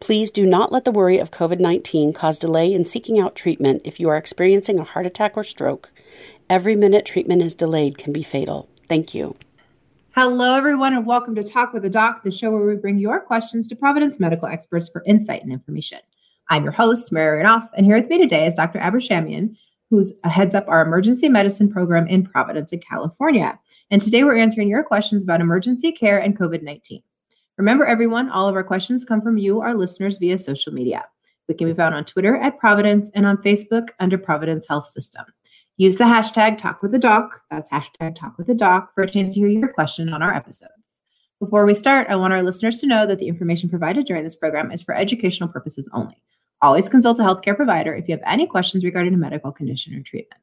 Please do not let the worry of COVID 19 cause delay in seeking out treatment if you are experiencing a heart attack or stroke. Every minute treatment is delayed can be fatal. Thank you. Hello, everyone, and welcome to Talk with a Doc, the show where we bring your questions to Providence medical experts for insight and information. I'm your host, Mary Ranoff, and here with me today is Dr. Abrashamian, who heads up our emergency medicine program in Providence, in California. And today we're answering your questions about emergency care and COVID 19. Remember, everyone, all of our questions come from you, our listeners, via social media. We can be found on Twitter at Providence and on Facebook under Providence Health System. Use the hashtag talk with doc. That's hashtag talk with doc for a chance to hear your question on our episodes. Before we start, I want our listeners to know that the information provided during this program is for educational purposes only. Always consult a healthcare provider if you have any questions regarding a medical condition or treatment.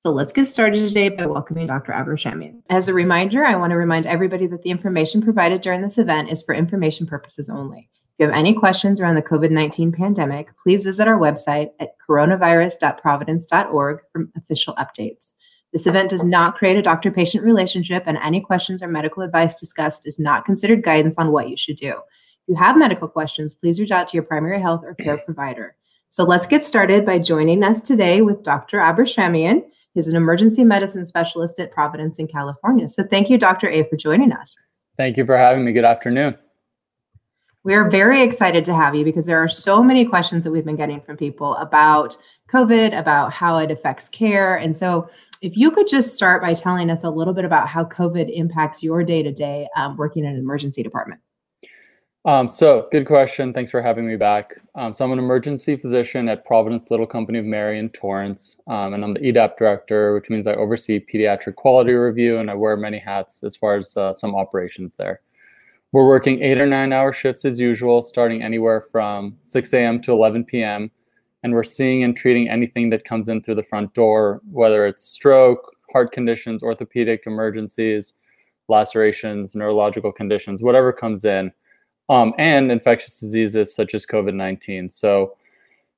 So let's get started today by welcoming Dr. Abrashamian. As a reminder, I want to remind everybody that the information provided during this event is for information purposes only. If you have any questions around the COVID 19 pandemic, please visit our website at coronavirus.providence.org for official updates. This event does not create a doctor patient relationship, and any questions or medical advice discussed is not considered guidance on what you should do. If you have medical questions, please reach out to your primary health or care provider. So let's get started by joining us today with Dr. Abrashamian. He's an emergency medicine specialist at Providence in California. So thank you, Dr. A, for joining us. Thank you for having me. Good afternoon. We are very excited to have you because there are so many questions that we've been getting from people about COVID, about how it affects care. And so, if you could just start by telling us a little bit about how COVID impacts your day to day working in an emergency department. Um, so, good question. Thanks for having me back. Um, so, I'm an emergency physician at Providence Little Company of Mary in Torrance, um, and I'm the EDAP director, which means I oversee pediatric quality review and I wear many hats as far as uh, some operations there. We're working eight or nine hour shifts as usual, starting anywhere from 6 a.m. to 11 p.m. And we're seeing and treating anything that comes in through the front door, whether it's stroke, heart conditions, orthopedic emergencies, lacerations, neurological conditions, whatever comes in, um, and infectious diseases such as COVID 19. So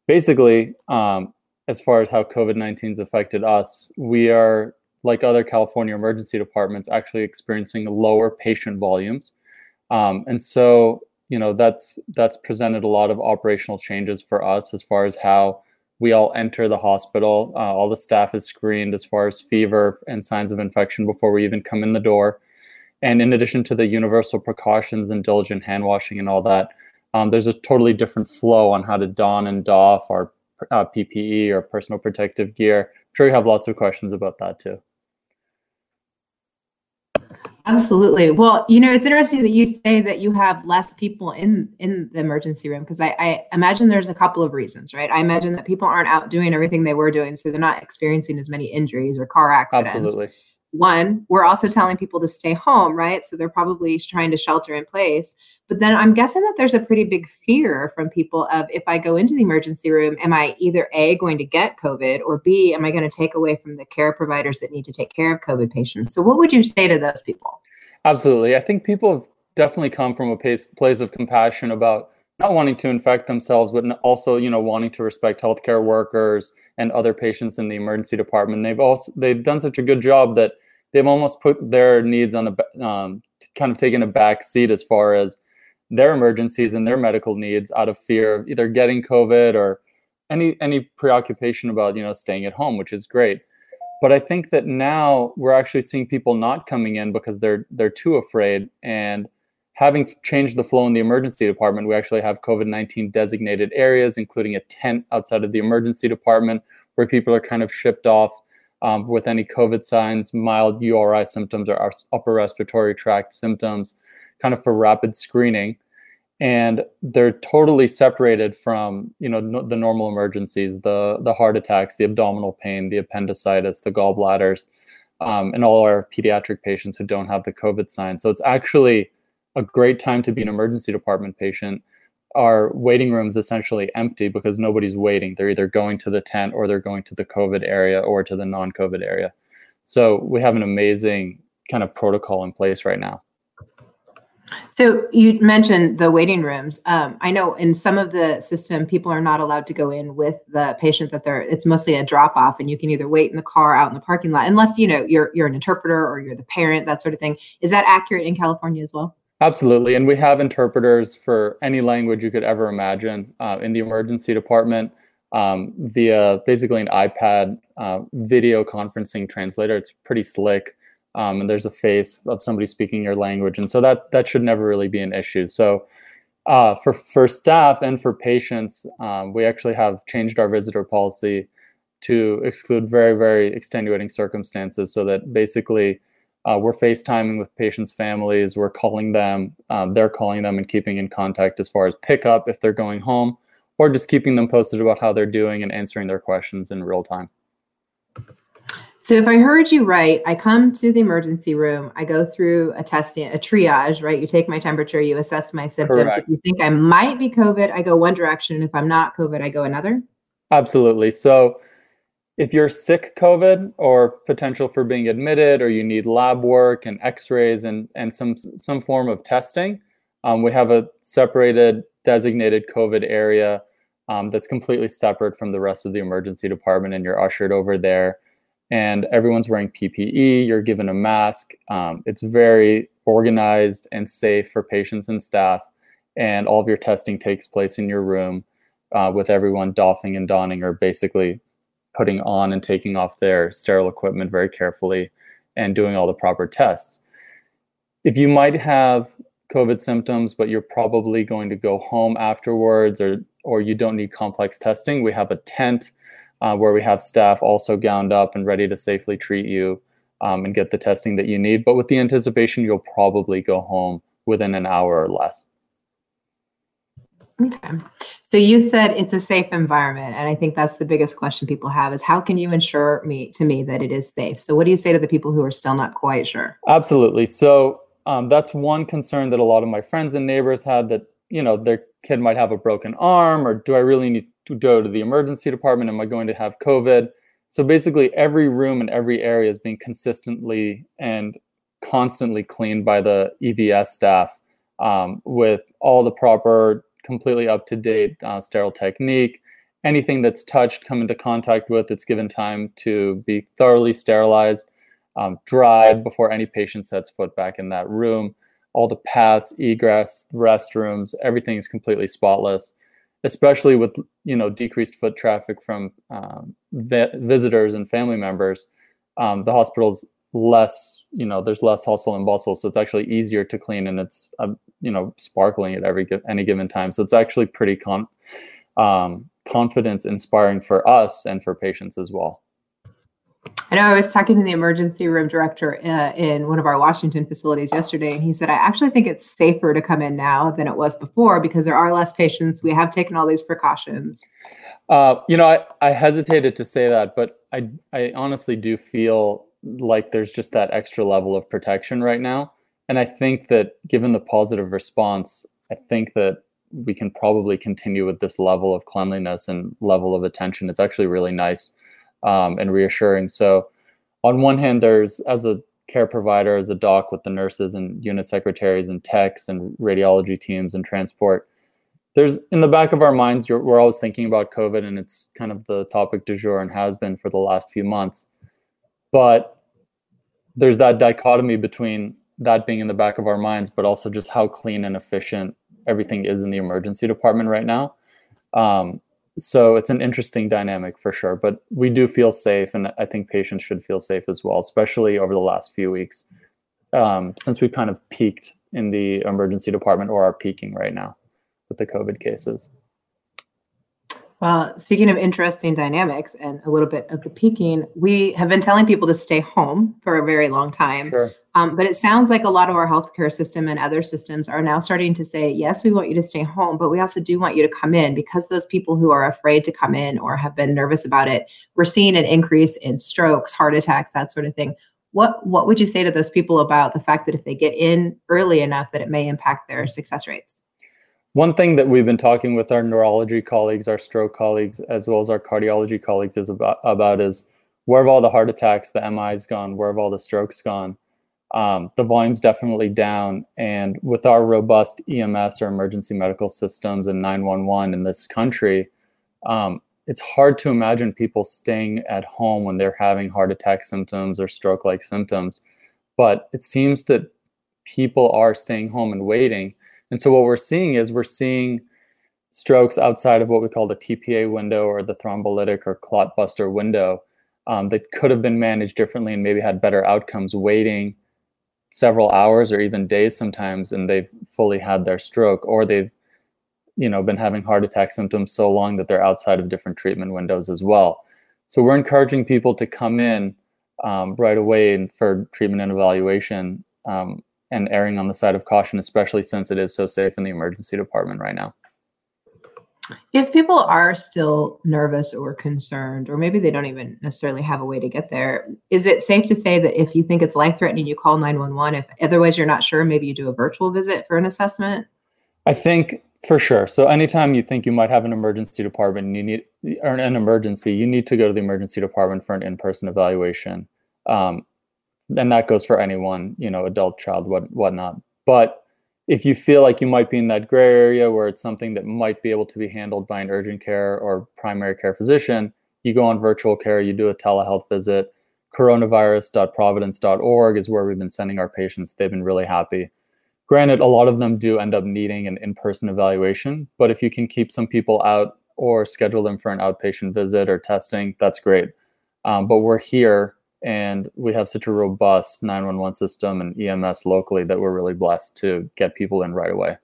basically, um, as far as how COVID 19 has affected us, we are, like other California emergency departments, actually experiencing lower patient volumes um, and so, you know, that's that's presented a lot of operational changes for us as far as how we all enter the hospital. Uh, all the staff is screened as far as fever and signs of infection before we even come in the door. And in addition to the universal precautions and diligent hand washing and all that, um, there's a totally different flow on how to don and doff our uh, PPE or personal protective gear. I'm sure you have lots of questions about that too. Absolutely. Well, you know, it's interesting that you say that you have less people in in the emergency room because I, I, imagine there's a couple of reasons, right? I imagine that people aren't out doing everything they were doing, so they're not experiencing as many injuries or car accidents. Absolutely. One, we're also telling people to stay home, right? So they're probably trying to shelter in place. But then I'm guessing that there's a pretty big fear from people of if I go into the emergency room, am I either A, going to get COVID, or B, am I going to take away from the care providers that need to take care of COVID patients? So, what would you say to those people? Absolutely. I think people have definitely come from a place, place of compassion about not wanting to infect themselves, but also, you know, wanting to respect healthcare workers and other patients in the emergency department. They've also they've done such a good job that they've almost put their needs on the um, kind of taken a back seat as far as their emergencies and their medical needs out of fear of either getting COVID or any any preoccupation about you know staying at home, which is great. But I think that now we're actually seeing people not coming in because they're they're too afraid. And having changed the flow in the emergency department, we actually have COVID nineteen designated areas, including a tent outside of the emergency department where people are kind of shipped off um, with any COVID signs, mild URI symptoms or upper respiratory tract symptoms kind of for rapid screening. And they're totally separated from you know no, the normal emergencies the the heart attacks the abdominal pain the appendicitis the gallbladders um, and all our pediatric patients who don't have the covid sign. So it's actually a great time to be an emergency department patient our waiting rooms essentially empty because nobody's waiting. They're either going to the tent or they're going to the COVID area or to the non-COVID area. So we have an amazing kind of protocol in place right now. So you mentioned the waiting rooms. Um, I know in some of the system, people are not allowed to go in with the patient that they're. It's mostly a drop off, and you can either wait in the car out in the parking lot, unless you know you're you're an interpreter or you're the parent, that sort of thing. Is that accurate in California as well? Absolutely, and we have interpreters for any language you could ever imagine uh, in the emergency department um, via basically an iPad uh, video conferencing translator. It's pretty slick um, and there's a face of somebody speaking your language, and so that that should never really be an issue. So uh, for for staff and for patients, um, we actually have changed our visitor policy to exclude very very extenuating circumstances, so that basically. Uh, we're FaceTiming with patients' families. We're calling them. Um, they're calling them and keeping in contact as far as pickup if they're going home, or just keeping them posted about how they're doing and answering their questions in real time. So if I heard you right, I come to the emergency room, I go through a testing, a triage, right? You take my temperature, you assess my symptoms. Correct. If you think I might be COVID, I go one direction. If I'm not COVID, I go another. Absolutely. So if you're sick COVID or potential for being admitted, or you need lab work and X-rays and and some some form of testing, um, we have a separated designated COVID area um, that's completely separate from the rest of the emergency department, and you're ushered over there and everyone's wearing PPE. You're given a mask. Um, it's very organized and safe for patients and staff. And all of your testing takes place in your room uh, with everyone doffing and donning or basically putting on and taking off their sterile equipment very carefully and doing all the proper tests. If you might have COVID symptoms, but you're probably going to go home afterwards or, or you don't need complex testing, we have a tent uh, where we have staff also gowned up and ready to safely treat you um, and get the testing that you need. But with the anticipation, you'll probably go home within an hour or less. Okay. So you said it's a safe environment. And I think that's the biggest question people have is how can you ensure me to me that it is safe? So what do you say to the people who are still not quite sure? Absolutely. So um, that's one concern that a lot of my friends and neighbors had that, you know, their kid might have a broken arm or do I really need to go to the emergency department? Am I going to have COVID? So basically, every room and every area is being consistently and constantly cleaned by the EVS staff um, with all the proper, completely up to date uh, sterile technique. Anything that's touched, come into contact with, it's given time to be thoroughly sterilized, um, dried before any patient sets foot back in that room. All the paths, egress, restrooms, everything is completely spotless especially with you know decreased foot traffic from um, vi- visitors and family members, um, the hospital's less you know there's less hustle and bustle, so it's actually easier to clean and it's uh, you know sparkling at every any given time. So it's actually pretty con- um, confidence inspiring for us and for patients as well. I know I was talking to the emergency room director uh, in one of our Washington facilities yesterday, and he said, I actually think it's safer to come in now than it was before because there are less patients. We have taken all these precautions. Uh, you know, I, I hesitated to say that, but I, I honestly do feel like there's just that extra level of protection right now. And I think that given the positive response, I think that we can probably continue with this level of cleanliness and level of attention. It's actually really nice um, and reassuring. So, on one hand, there's as a care provider, as a doc with the nurses and unit secretaries and techs and radiology teams and transport, there's in the back of our minds, we're always thinking about COVID and it's kind of the topic du jour and has been for the last few months. But there's that dichotomy between that being in the back of our minds, but also just how clean and efficient everything is in the emergency department right now. Um, so it's an interesting dynamic for sure but we do feel safe and i think patients should feel safe as well especially over the last few weeks um, since we've kind of peaked in the emergency department or are peaking right now with the covid cases well, speaking of interesting dynamics and a little bit of the peaking, we have been telling people to stay home for a very long time. Sure. Um, but it sounds like a lot of our healthcare system and other systems are now starting to say, yes, we want you to stay home, but we also do want you to come in because those people who are afraid to come in or have been nervous about it, we're seeing an increase in strokes, heart attacks, that sort of thing. What what would you say to those people about the fact that if they get in early enough that it may impact their success rates? One thing that we've been talking with our neurology colleagues, our stroke colleagues, as well as our cardiology colleagues is about, about is where have all the heart attacks, the MIs gone, where have all the strokes gone? Um, the volume's definitely down. And with our robust EMS or emergency medical systems and 911 in this country, um, it's hard to imagine people staying at home when they're having heart attack symptoms or stroke like symptoms. But it seems that people are staying home and waiting and so what we're seeing is we're seeing strokes outside of what we call the TPA window or the thrombolytic or clot buster window um, that could have been managed differently and maybe had better outcomes waiting several hours or even days sometimes and they've fully had their stroke or they've you know been having heart attack symptoms so long that they're outside of different treatment windows as well. So we're encouraging people to come in um, right away for treatment and evaluation um, and erring on the side of caution, especially since it is so safe in the emergency department right now. If people are still nervous or concerned, or maybe they don't even necessarily have a way to get there, is it safe to say that if you think it's life threatening, you call 911? If otherwise you're not sure, maybe you do a virtual visit for an assessment? I think for sure. So anytime you think you might have an emergency department and you need or an emergency, you need to go to the emergency department for an in-person evaluation. Um, and that goes for anyone, you know, adult, child, what whatnot. But if you feel like you might be in that gray area where it's something that might be able to be handled by an urgent care or primary care physician, you go on virtual care, you do a telehealth visit. Coronavirus.providence.org is where we've been sending our patients. They've been really happy. Granted, a lot of them do end up needing an in person evaluation, but if you can keep some people out or schedule them for an outpatient visit or testing, that's great. Um, but we're here and we have such a robust 911 system and EMS locally that we're really blessed to get people in right away.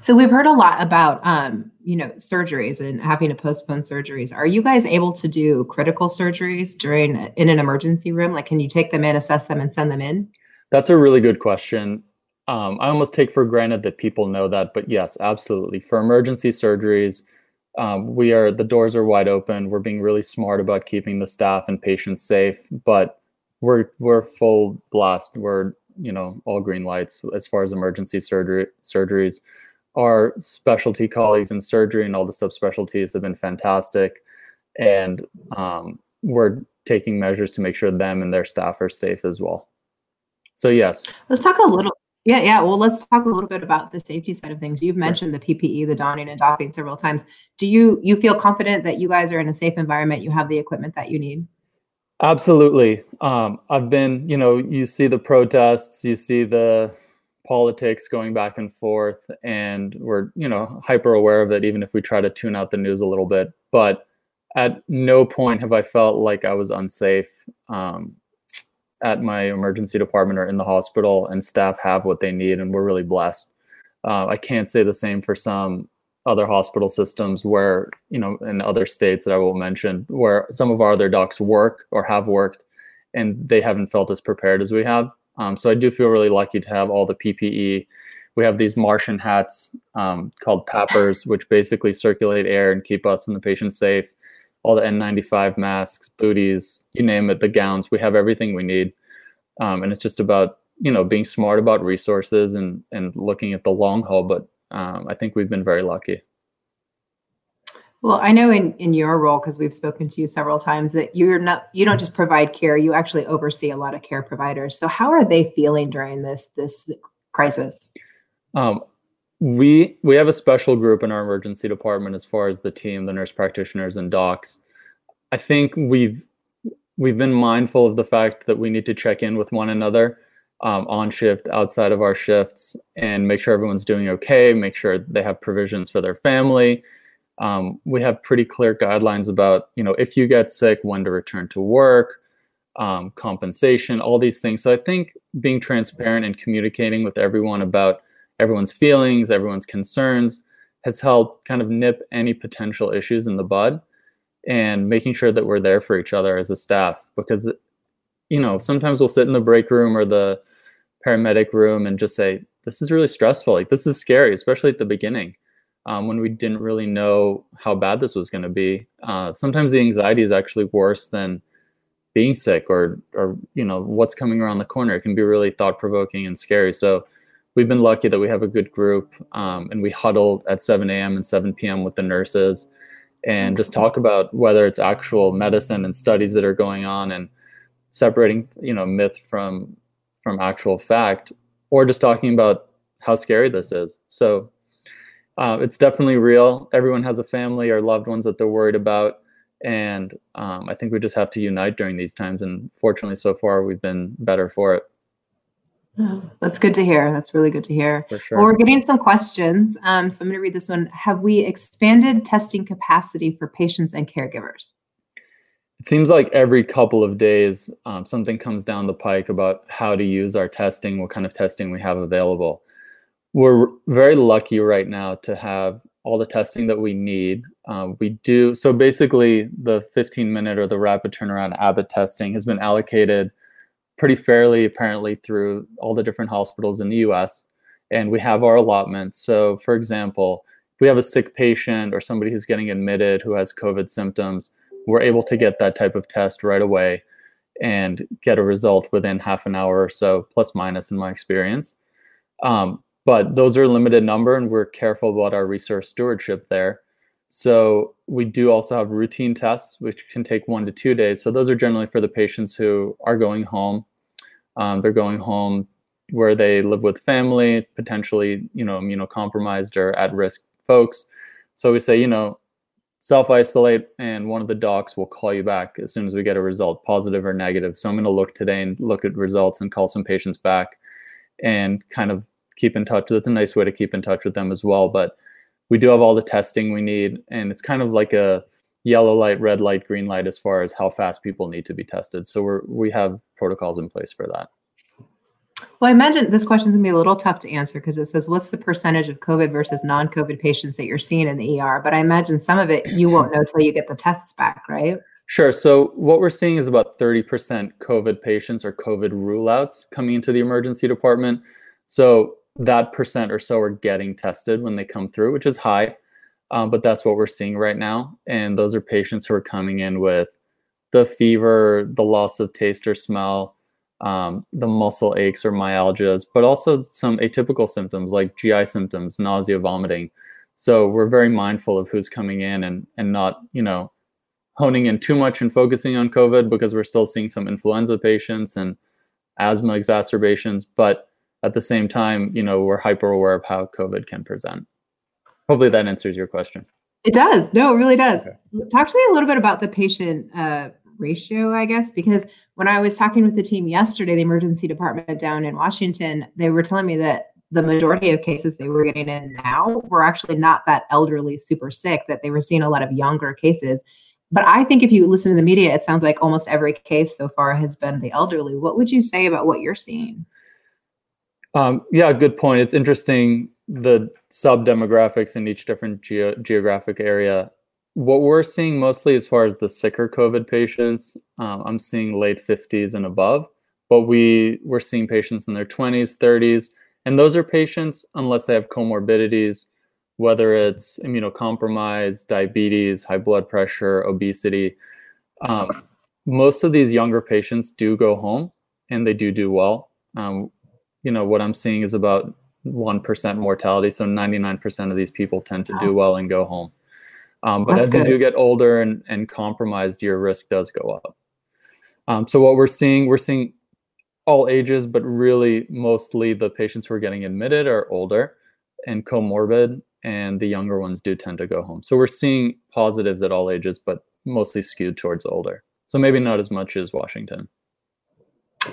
So we've heard a lot about um, you know surgeries and having to postpone surgeries. Are you guys able to do critical surgeries during in an emergency room? Like, can you take them in, assess them, and send them in? That's a really good question. Um, I almost take for granted that people know that, but yes, absolutely. For emergency surgeries, um, we are the doors are wide open. We're being really smart about keeping the staff and patients safe, but we're we're full blast. We're you know all green lights as far as emergency surgery surgeries. Our specialty colleagues in surgery and all the subspecialties have been fantastic, and um, we're taking measures to make sure them and their staff are safe as well. So yes, let's talk a little yeah, yeah. Well, let's talk a little bit about the safety side of things. You've mentioned the PPE, the donning and doffing several times. Do you you feel confident that you guys are in a safe environment? You have the equipment that you need. Absolutely. Um, I've been, you know, you see the protests, you see the politics going back and forth, and we're, you know, hyper aware of it, even if we try to tune out the news a little bit. But at no point have I felt like I was unsafe. Um, at my emergency department or in the hospital, and staff have what they need, and we're really blessed. Uh, I can't say the same for some other hospital systems where, you know, in other states that I will mention, where some of our other docs work or have worked, and they haven't felt as prepared as we have. Um, so I do feel really lucky to have all the PPE. We have these Martian hats um, called PAPRs, which basically circulate air and keep us and the patient safe all the N95 masks, booties, you name it, the gowns. We have everything we need, um, and it's just about you know being smart about resources and and looking at the long haul. But um, I think we've been very lucky. Well, I know in in your role because we've spoken to you several times that you're not you don't just provide care, you actually oversee a lot of care providers. So how are they feeling during this this crisis? Um, we we have a special group in our emergency department as far as the team, the nurse practitioners and docs. I think we've we've been mindful of the fact that we need to check in with one another um, on shift, outside of our shifts, and make sure everyone's doing okay. Make sure they have provisions for their family. Um, we have pretty clear guidelines about you know if you get sick, when to return to work, um, compensation, all these things. So I think being transparent and communicating with everyone about everyone's feelings, everyone's concerns, has helped kind of nip any potential issues in the bud and making sure that we're there for each other as a staff because you know sometimes we'll sit in the break room or the paramedic room and just say this is really stressful. Like this is scary especially at the beginning um, when we didn't really know how bad this was going to be. Uh, sometimes the anxiety is actually worse than being sick or or you know what's coming around the corner. It can be really thought provoking and scary. So we've been lucky that we have a good group um, and we huddle at 7 a.m. and 7 p.m. with the nurses and just talk about whether it's actual medicine and studies that are going on and separating you know myth from from actual fact or just talking about how scary this is so uh, it's definitely real everyone has a family or loved ones that they're worried about and um, i think we just have to unite during these times and fortunately so far we've been better for it Oh, that's good to hear. That's really good to hear. for sure Well, we're getting some questions. Um, so I'm going to read this one. Have we expanded testing capacity for patients and caregivers? it seems like every couple of days um, something comes down the pike about how to use our testing what kind of testing we have available we're very lucky right now to have all the testing that we need um, we do so basically the 15 minute or the rapid turnaround abbott testing has been allocated pretty fairly apparently through all the different hospitals in the us and we have our allotments so for example if we have a sick patient or somebody who's getting admitted who has covid symptoms we're able to get that type of test right away and get a result within half an hour or so, plus minus in my experience. Um, but those are a limited number, and we're careful about our resource stewardship there. So we do also have routine tests, which can take one to two days. So those are generally for the patients who are going home. Um, they're going home where they live with family, potentially, you know, immunocompromised or at-risk folks. So we say, you know, self isolate, and one of the docs will call you back as soon as we get a result, positive or negative. So I'm going to look today and look at results and call some patients back and kind of keep in touch. That's a nice way to keep in touch with them as well. But we do have all the testing we need, and it's kind of like a yellow light, red light, green light as far as how fast people need to be tested. So we're we have protocols in place for that. Well, I imagine this question is going to be a little tough to answer because it says, what's the percentage of COVID versus non COVID patients that you're seeing in the ER? But I imagine some of it you won't know till you get the tests back, right? Sure. So what we're seeing is about 30% COVID patients or COVID rule outs coming into the emergency department. So that percent or so are getting tested when they come through, which is high. Um, but that's what we're seeing right now. And those are patients who are coming in with the fever, the loss of taste or smell, um, the muscle aches or myalgias, but also some atypical symptoms like GI symptoms, nausea, vomiting. So we're very mindful of who's coming in and and not you know honing in too much and focusing on COVID because we're still seeing some influenza patients and asthma exacerbations, but at the same time, you know, we're hyper aware of how COVID can present. Hopefully that answers your question. It does. No, it really does. Okay. Talk to me a little bit about the patient uh, ratio, I guess, because when I was talking with the team yesterday, the emergency department down in Washington, they were telling me that the majority of cases they were getting in now were actually not that elderly, super sick, that they were seeing a lot of younger cases. But I think if you listen to the media, it sounds like almost every case so far has been the elderly. What would you say about what you're seeing? Um, yeah, good point. It's interesting the sub demographics in each different geo- geographic area. What we're seeing mostly as far as the sicker COVID patients, um, I'm seeing late 50s and above, but we we're seeing patients in their 20s, 30s, and those are patients unless they have comorbidities, whether it's immunocompromised, diabetes, high blood pressure, obesity. Um, most of these younger patients do go home and they do do well. Um, you know what i'm seeing is about 1% mortality. So 99% of these people tend to do well and go home. Um, but That's as you do get older and, and compromised your risk does go up. Um, so what we're seeing we're seeing all ages but really mostly the patients who are getting admitted are older and comorbid and the younger ones do tend to go home. So we're seeing positives at all ages but mostly skewed towards older. So maybe not as much as washington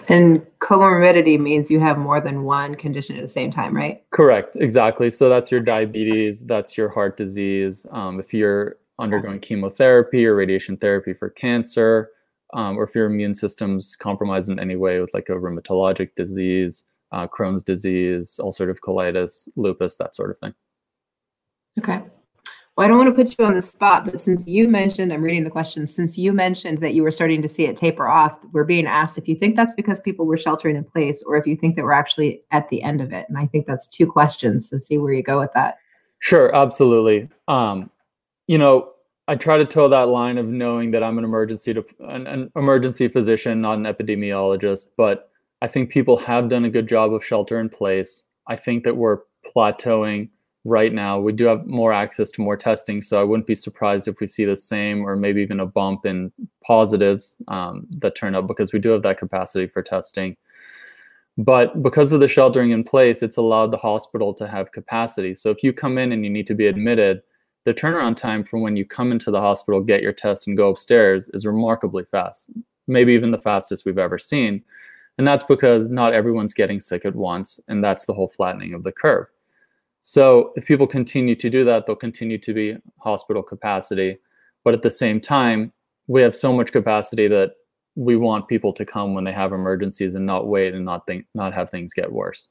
And comorbidity means you have more than one condition at the same time, right? Correct, exactly. So that's your diabetes, that's your heart disease. Um, if you're undergoing chemotherapy or radiation therapy for cancer, um, or if your immune system's compromised in any way with like a rheumatologic disease, uh, Crohn's disease, ulcerative colitis, lupus, that sort of thing. Okay. Well, I don't want to put you on the spot, but since you mentioned, I'm reading the question, since you mentioned that you were starting to see it taper off, we're being asked if you think that's because people were sheltering in place or if you think that we're actually at the end of it. And I think that's two questions. So see where you go with that. Sure, absolutely. Um, you know, I try to toe that line of knowing that I'm an emergency to, an, an emergency physician, not an epidemiologist. But I think people have done a good job of shelter in place. I think that we're plateauing right now. We do have more access to more testing, so I wouldn't be surprised if we see the same or maybe even a bump in positives um, that turn up because we do have that capacity for testing. But because of the sheltering in place, it's allowed the hospital to have capacity. So if you come in and you need to be admitted, the turnaround time from when you come into the hospital, get your test, and go upstairs is remarkably fast, maybe even the fastest we've ever seen. And that's because not everyone's getting sick at once, and that's the whole flattening of the curve. So if people continue to do that, they'll continue to be hospital capacity. But at the same time, we have so much capacity that we want people to come when they have emergencies and not wait and not think not have things get worse.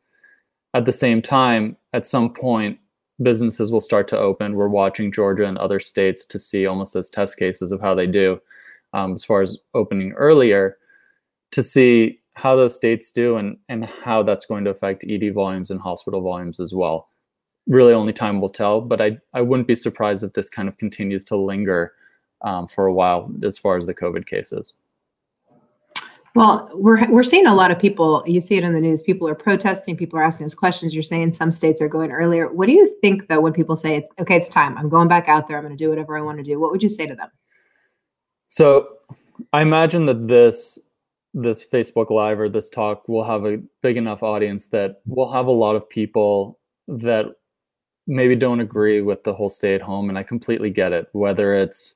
At the same time, at some point, businesses will start to open. We're watching Georgia and other states to see almost as test cases of how they do um, as far as opening earlier to see how those states do and, and how that's going to affect ED volumes and hospital volumes as well. Really, only time will tell, but I, I wouldn't be surprised if this kind of continues to linger um, for a while as far as the COVID cases. Well, we're we're seeing a lot of people. You see it in the news. People are protesting. People are asking us questions. You're saying some states are going earlier. What do you think though when people say it's okay? It's time. I'm going back out there. I'm going to do whatever I want to do. What would you say to them? So, I imagine that this this Facebook Live or this talk will have a big enough audience that we'll have a lot of people that maybe don't agree with the whole stay at home, and I completely get it. Whether it's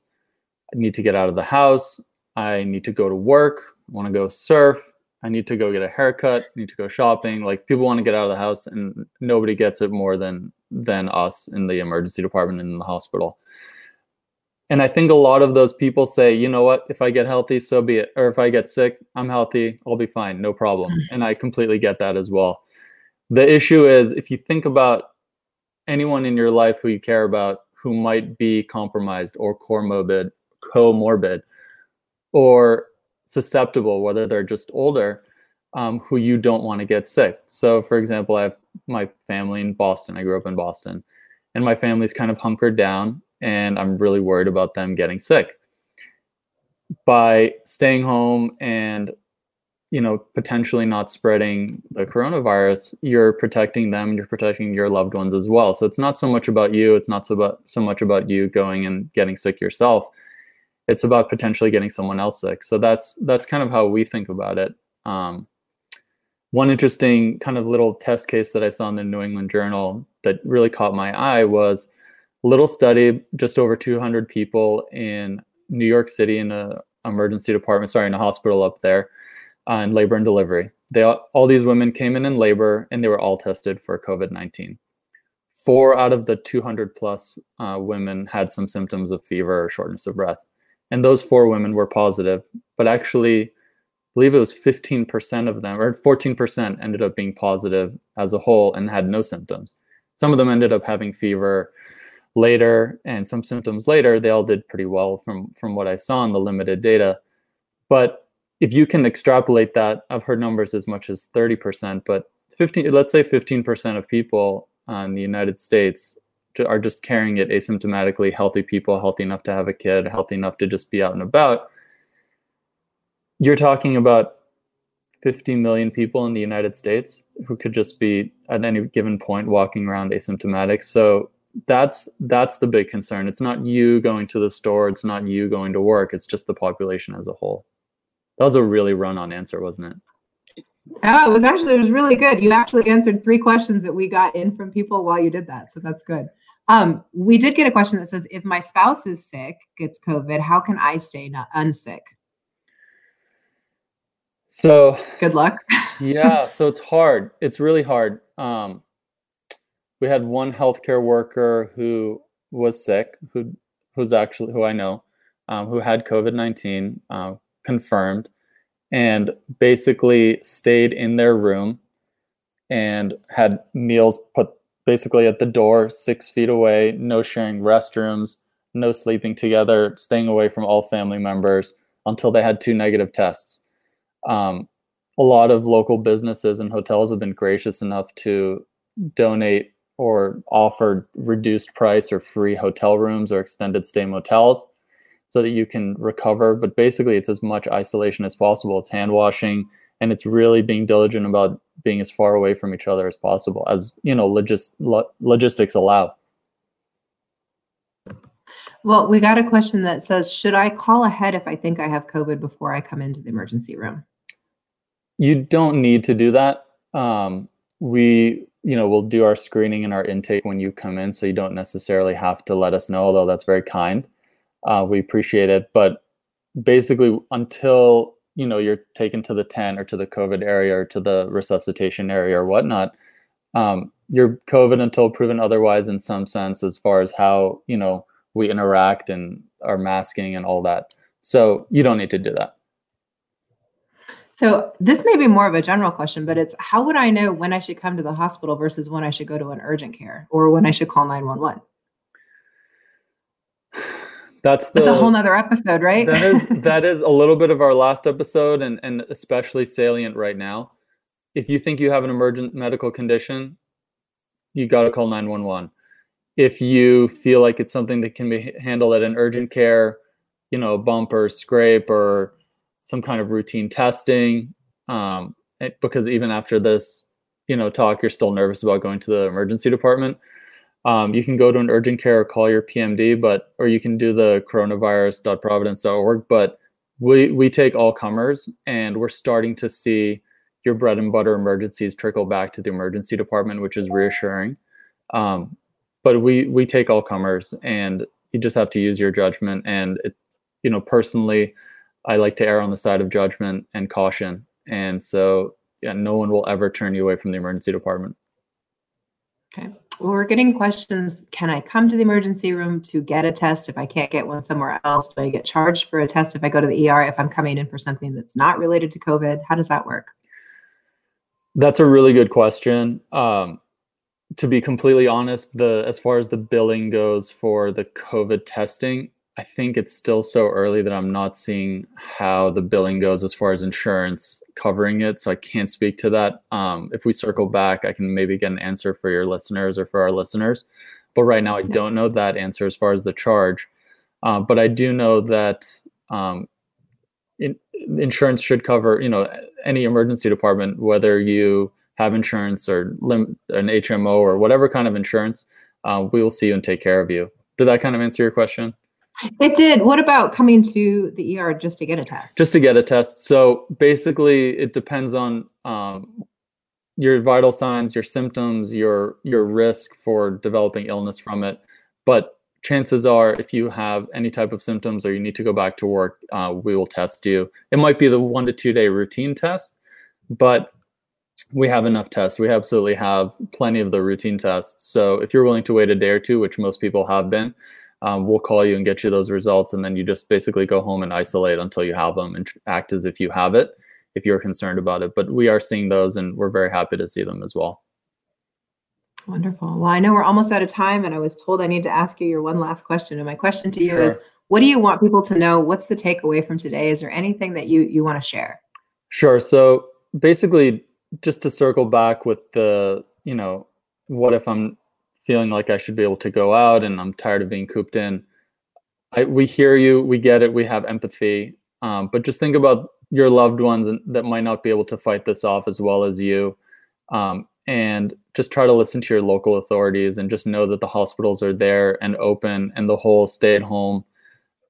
I need to get out of the house, I need to go to work I want to go surf. I need to go get a haircut. Need to go shopping. Like people want to get out of the house, and nobody gets it more than than us in the emergency department and in the hospital. And I think a lot of those people say, you know what, if I get healthy, so be it. Or if I get sick, I'm healthy, I'll be fine, no problem. Mm. And I completely get that as well. The issue is if you think about anyone in your life who you care about who might be compromised or comorbid, comorbid, or susceptible, whether they're just older, um, who you don't want to get sick. So, for example, I have my family in Boston. I grew up in Boston, and my family's kind of hunkered down, and I'm really worried about them getting sick. By staying home and you know potentially not spreading the coronavirus you're protecting them you're protecting your loved ones as well so it's not so much about you it's not so about so much about you going and getting sick yourself it's about potentially getting someone else sick. So that's that's kind of how we think about it. Um, one interesting kind of little test case that I saw in the New England Journal that really caught my eye was a little study, just over 200 people in New York City in a emergency department, sorry, in a hospital up there, uh, in labor and delivery. They all, all these women came in in labor and they were all tested for COVID 19 four out of the 200 plus uh, women had some symptoms of fever or shortness of breath. And those four women were positive but actually I believe it was 15% of them or 14% ended up being positive as a whole and had no symptoms. Some of them ended up having fever later and some symptoms later they all did pretty well from from what i saw in the limited data. But if you can extrapolate that i've heard numbers as much as 30% but 15 let's say 15% of people in the united states are just carrying it asymptomatically, healthy people, healthy enough to have a kid, healthy enough to just be out and about, you're talking about 50 million people in the United States who could just be at any given point walking around asymptomatic. So that's that's the big concern. It's not you going to the store, it's not you going to work, it's just the population as a whole. That was a really run-on answer, wasn't it? Oh, it was actually it was really good. You actually answered three questions that we got in from people while you did that. So that's good. Um, we did get a question that says, if my spouse is sick, gets COVID, how can I stay not unsick? So good luck. yeah, so it's hard. It's really hard. Um, we had one healthcare worker who was sick, who who's actually who I know, um, who had COVID nineteen uh, confirmed, and basically stayed in their room and had meals put basically at the door, six feet away, no sharing restrooms, no sleeping together, staying away from all family members until they had two negative tests. Um, a lot of local businesses and hotels have been gracious enough to donate or offer reduced price or free hotel rooms or extended stay motels so that you can recover. But basically, it's as much isolation as possible. It's hand washing and it's really being diligent about being as far away from each other as possible, as you know, logis- lo- logistics allow. Well, we got a question that says, should I call ahead if I think I have COVID before I come into the emergency room? You don't need to do that. Um, we, you know, we'll do our screening and our intake when you come in, so you don't necessarily have to let us know. Although that's very kind, uh, we appreciate it. But basically, until you know you're taken to the tent or to the COVID area or to the resuscitation area or whatnot, um, you're COVID until proven otherwise in some sense, as far as how you know we interact and our masking and all that. So you don't need to do that. So this may be more of a general question, but it's how would I know when I should come to the hospital versus when I should go to an urgent care or when I should call 911? That's the, That's a whole nother episode, right? that is that is a little bit of our last episode and, and especially salient right now. If you think you have an emergent medical condition, you got to call 911 if you feel like it's something that can be handled at an urgent care, you know, bump or scrape or some kind of routine testing, um, because even after this, you know, talk, you're still nervous about going to the emergency department. Um, you can go to an urgent care or call your PMD, but or you can do the coronavirus.providence.org. But we we take all comers, and we're starting to see your bread and butter emergencies trickle back to the emergency department, which is reassuring. Um, but we we take all comers and you just have to use your judgment and it, you know personally i like to err on the side of judgment and caution and so yeah no one will ever turn you away from the emergency department okay we're getting questions can i come to the emergency room to get a test if i can't get one somewhere else? Do i get charged for a test if i go to the er if i'm coming in for something that's not related to covid? How does that work? That's a really good question. Um, to be completely honest, the as far as the billing goes for the COVID testing, I think it's still so early that I'm not seeing how the billing goes as far as insurance covering it. So I can't speak to that. Um, if we circle back, I can maybe get an answer for your listeners or for our listeners. But right now, I don't know that answer as far as the charge. Uh, but I do know that um, in, insurance should cover, you know, any emergency department, whether you have insurance or lim- an HMO or whatever kind of insurance, uh, we will see you and take care of you. Did that kind of answer your question? It did. What about coming to the ER just to get a test? Just to get a test. So basically, it depends on um, your vital signs, your symptoms, your your risk for developing illness from it. But chances are, if you have any type of symptoms or you need to go back to work, uh, we will test you. It might be the one to two day routine test, but we have enough tests. We absolutely have plenty of the routine tests. So if you're willing to wait a day or two, which most people have been, um, we'll call you and get you those results. And then you just basically go home and isolate until you have them and act as if you have it if you're concerned about it. But we are seeing those and we're very happy to see them as well. Wonderful. Well, I know we're almost out of time, and I was told I need to ask you your one last question. And my question to you sure. is what do you want people to know? What's the takeaway from today? Is there anything that you, you want to share? Sure. So basically, just to circle back with the, you know, what if I'm feeling like I should be able to go out and I'm tired of being cooped in? I, we hear you, we get it, we have empathy, um, but just think about your loved ones that might not be able to fight this off as well as you. Um, and just try to listen to your local authorities and just know that the hospitals are there and open and the whole stay at home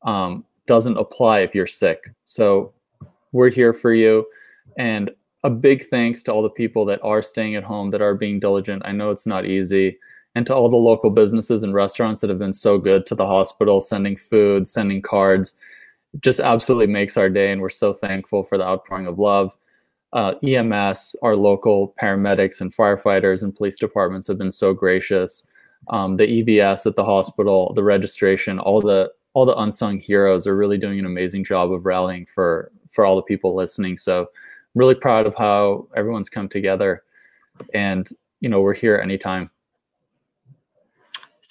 um, doesn't apply if you're sick. So we're here for you. And a big thanks to all the people that are staying at home, that are being diligent. I know it's not easy. And to all the local businesses and restaurants that have been so good to the hospital, sending food, sending cards. just absolutely makes our day. And we're so thankful for the outpouring of love. Uh, EMS, our local paramedics and firefighters and police departments have been so gracious. Um, the EVS at the hospital, the registration, all the all the unsung heroes are really doing an amazing job of rallying for for all the people listening. So I'm really proud of how everyone's come together and you know we're here anytime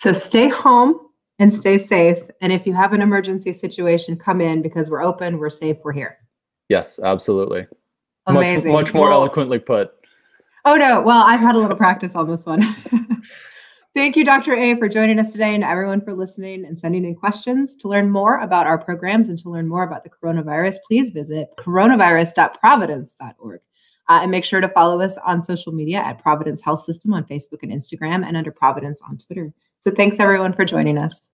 so stay home and stay safe and if you have an emergency situation come in because we're open we're safe we're here yes absolutely amazing much, much more well, eloquently put oh no well i've had a little practice on this one Thank you, Dr. A, for joining us today and everyone for listening and sending in questions. To learn more about our programs and to learn more about the coronavirus, please visit coronavirus.providence.org. Uh, and make sure to follow us on social media at Providence Health System on Facebook and Instagram and under Providence on Twitter. So thanks everyone for joining us.